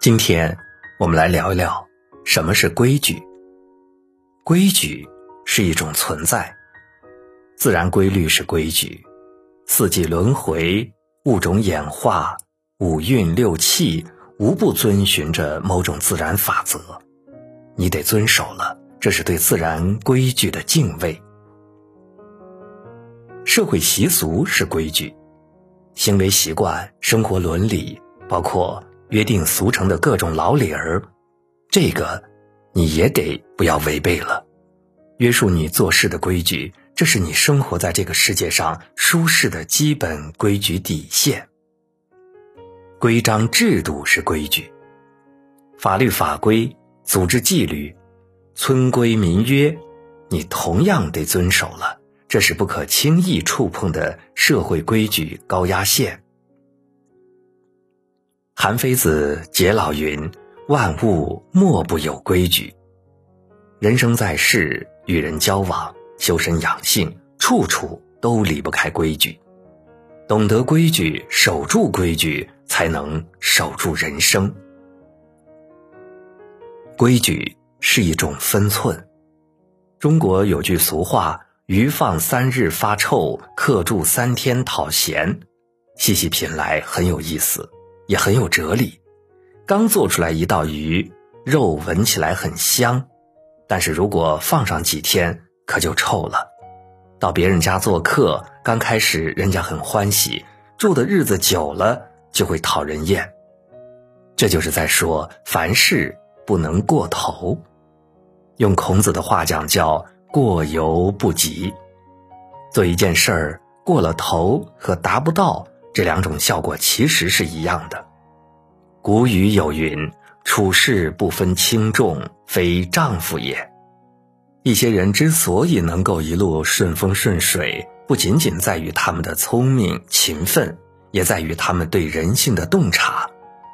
今天我们来聊一聊什么是规矩。规矩是一种存在，自然规律是规矩，四季轮回、物种演化、五运六气，无不遵循着某种自然法则。你得遵守了，这是对自然规矩的敬畏。社会习俗是规矩，行为习惯、生活伦理，包括约定俗成的各种老理儿，这个你也得不要违背了。约束你做事的规矩，这是你生活在这个世界上舒适的基本规矩底线。规章制度是规矩，法律法规、组织纪律、村规民约，你同样得遵守了。这是不可轻易触碰的社会规矩高压线。韩非子解老云：“万物莫不有规矩。”人生在世，与人交往、修身养性，处处都离不开规矩。懂得规矩，守住规矩，才能守住人生。规矩是一种分寸。中国有句俗话。鱼放三日发臭，客住三天讨嫌。细细品来很有意思，也很有哲理。刚做出来一道鱼，肉闻起来很香，但是如果放上几天，可就臭了。到别人家做客，刚开始人家很欢喜，住的日子久了就会讨人厌。这就是在说，凡事不能过头。用孔子的话讲，叫。过犹不及，做一件事儿过了头和达不到这两种效果其实是一样的。古语有云：“处事不分轻重，非丈夫也。”一些人之所以能够一路顺风顺水，不仅仅在于他们的聪明勤奋，也在于他们对人性的洞察。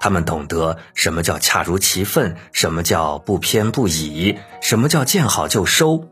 他们懂得什么叫恰如其分，什么叫不偏不倚，什么叫见好就收。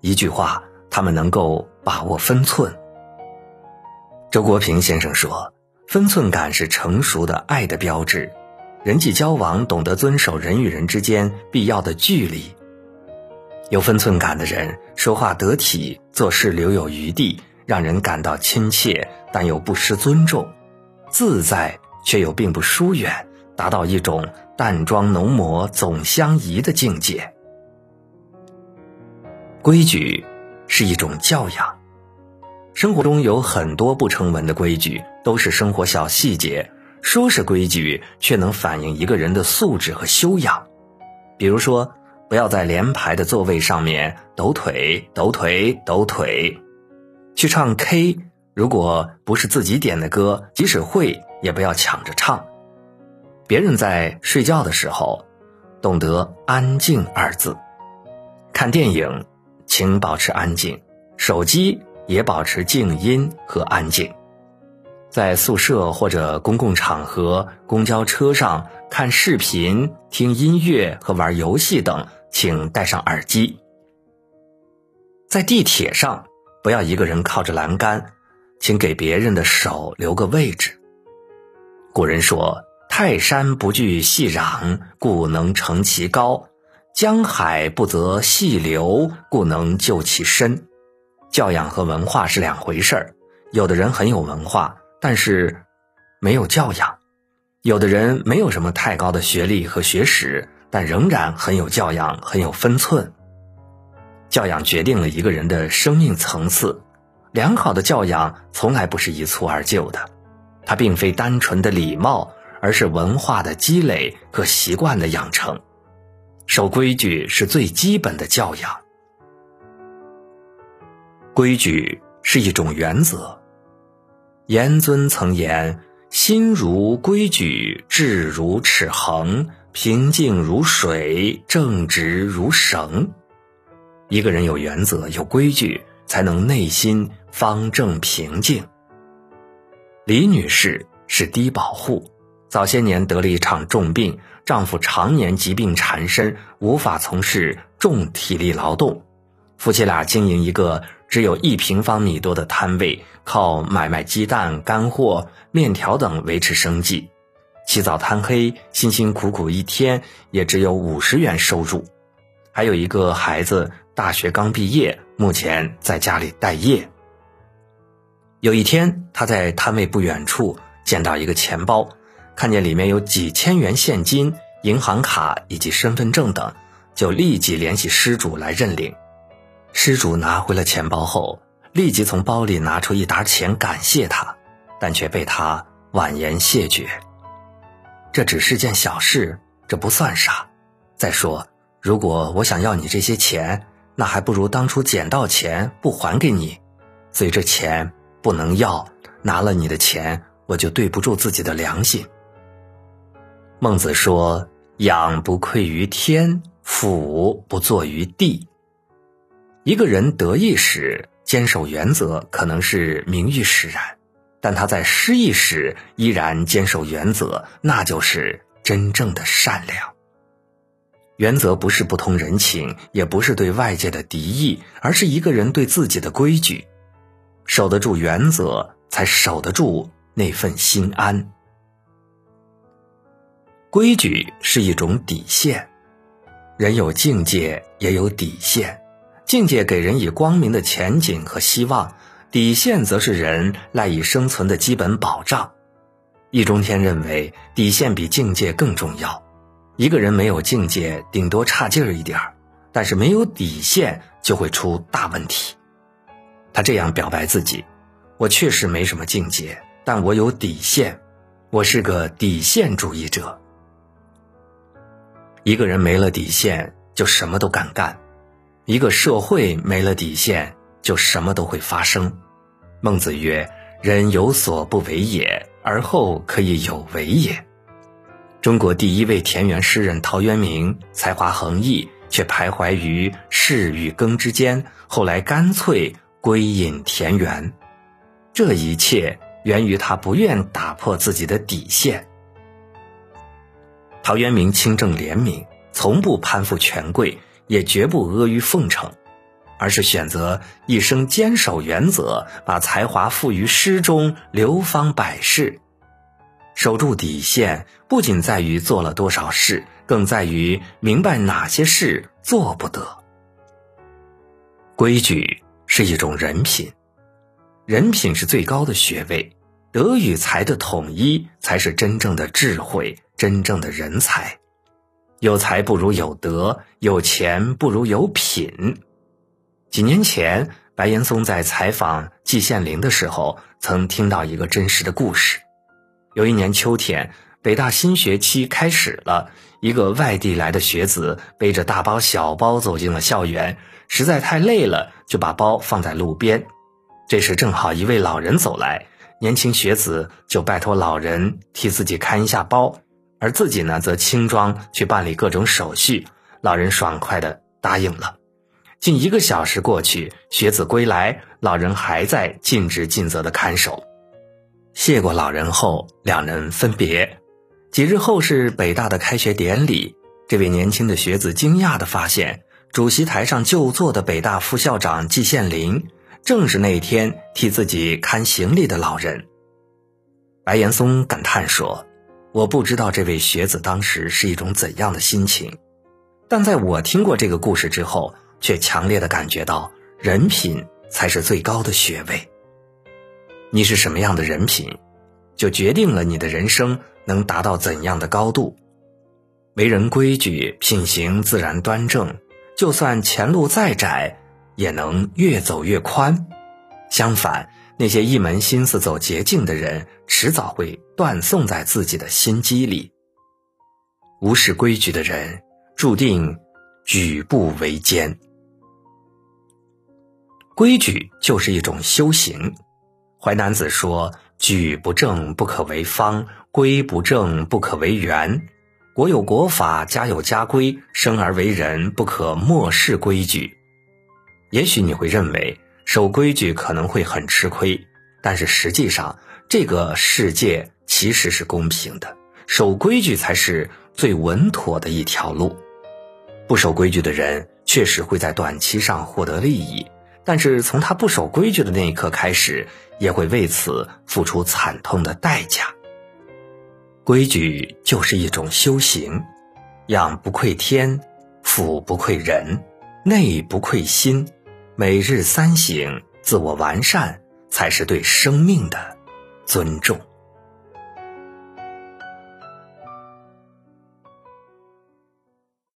一句话，他们能够把握分寸。周国平先生说：“分寸感是成熟的爱的标志。人际交往懂得遵守人与人之间必要的距离。有分寸感的人，说话得体，做事留有余地，让人感到亲切，但又不失尊重，自在却又并不疏远，达到一种淡妆浓抹总相宜的境界。”规矩是一种教养，生活中有很多不成文的规矩，都是生活小细节。说是规矩，却能反映一个人的素质和修养。比如说，不要在连排的座位上面抖腿、抖腿、抖腿。去唱 K，如果不是自己点的歌，即使会，也不要抢着唱。别人在睡觉的时候，懂得“安静”二字。看电影。请保持安静，手机也保持静音和安静。在宿舍或者公共场合、公交车上看视频、听音乐和玩游戏等，请戴上耳机。在地铁上，不要一个人靠着栏杆，请给别人的手留个位置。古人说：“泰山不惧细壤，故能成其高。”江海不择细流，故能就其深。教养和文化是两回事儿。有的人很有文化，但是没有教养；有的人没有什么太高的学历和学识，但仍然很有教养，很有分寸。教养决定了一个人的生命层次。良好的教养从来不是一蹴而就的，它并非单纯的礼貌，而是文化的积累和习惯的养成。守规矩是最基本的教养。规矩是一种原则。严尊曾言：“心如规矩，志如尺衡，平静如水，正直如绳。”一个人有原则、有规矩，才能内心方正平静。李女士是低保户，早些年得了一场重病。丈夫常年疾病缠身，无法从事重体力劳动。夫妻俩经营一个只有一平方米多的摊位，靠买卖鸡蛋、干货、面条等维持生计。起早贪黑，辛辛苦苦一天也只有五十元收入。还有一个孩子大学刚毕业，目前在家里待业。有一天，他在摊位不远处见到一个钱包，看见里面有几千元现金、银行卡以及身份证等，就立即联系失主来认领。失主拿回了钱包后，立即从包里拿出一沓钱感谢他，但却被他婉言谢绝。这只是件小事，这不算啥。再说，如果我想要你这些钱，那还不如当初捡到钱不还给你。所以这钱不能要，拿了你的钱，我就对不住自己的良心。孟子说：“养不愧于天，俯不作于地。”一个人得意时坚守原则，可能是名誉使然；但他在失意时依然坚守原则，那就是真正的善良。原则不是不通人情，也不是对外界的敌意，而是一个人对自己的规矩。守得住原则，才守得住那份心安。规矩是一种底线，人有境界，也有底线。境界给人以光明的前景和希望，底线则是人赖以生存的基本保障。易中天认为，底线比境界更重要。一个人没有境界，顶多差劲儿一点儿，但是没有底线就会出大问题。他这样表白自己：“我确实没什么境界，但我有底线，我是个底线主义者。”一个人没了底线，就什么都敢干。一个社会没了底线，就什么都会发生。孟子曰：“人有所不为也，而后可以有为也。”中国第一位田园诗人陶渊明才华横溢，却徘徊于仕与耕之间，后来干脆归隐田园。这一切源于他不愿打破自己的底线。陶渊明清正廉明，从不攀附权贵。也绝不阿谀奉承，而是选择一生坚守原则，把才华付于诗中，流芳百世。守住底线，不仅在于做了多少事，更在于明白哪些事做不得。规矩是一种人品，人品是最高的学位，德与才的统一才是真正的智慧，真正的人才。有才不如有德，有钱不如有品。几年前，白岩松在采访季羡林的时候，曾听到一个真实的故事。有一年秋天，北大新学期开始了，一个外地来的学子背着大包小包走进了校园，实在太累了，就把包放在路边。这时正好一位老人走来，年轻学子就拜托老人替自己看一下包。而自己呢，则轻装去办理各种手续。老人爽快地答应了。近一个小时过去，学子归来，老人还在尽职尽责地看守。谢过老人后，两人分别。几日后是北大的开学典礼，这位年轻的学子惊讶地发现，主席台上就坐的北大副校长季羡林，正是那天替自己看行李的老人。白岩松感叹说。我不知道这位学子当时是一种怎样的心情，但在我听过这个故事之后，却强烈的感觉到人品才是最高的学位。你是什么样的人品，就决定了你的人生能达到怎样的高度。为人规矩，品行自然端正，就算前路再窄，也能越走越宽。相反。那些一门心思走捷径的人，迟早会断送在自己的心机里。无视规矩的人，注定举步维艰。规矩就是一种修行。淮南子说：“矩不正，不可为方；规不正，不可为圆。国有国法，家有家规。生而为人，不可漠视规矩。”也许你会认为。守规矩可能会很吃亏，但是实际上，这个世界其实是公平的，守规矩才是最稳妥的一条路。不守规矩的人确实会在短期上获得利益，但是从他不守规矩的那一刻开始，也会为此付出惨痛的代价。规矩就是一种修行，养不愧天，俯不愧人，内不愧心。每日三省，自我完善，才是对生命的尊重。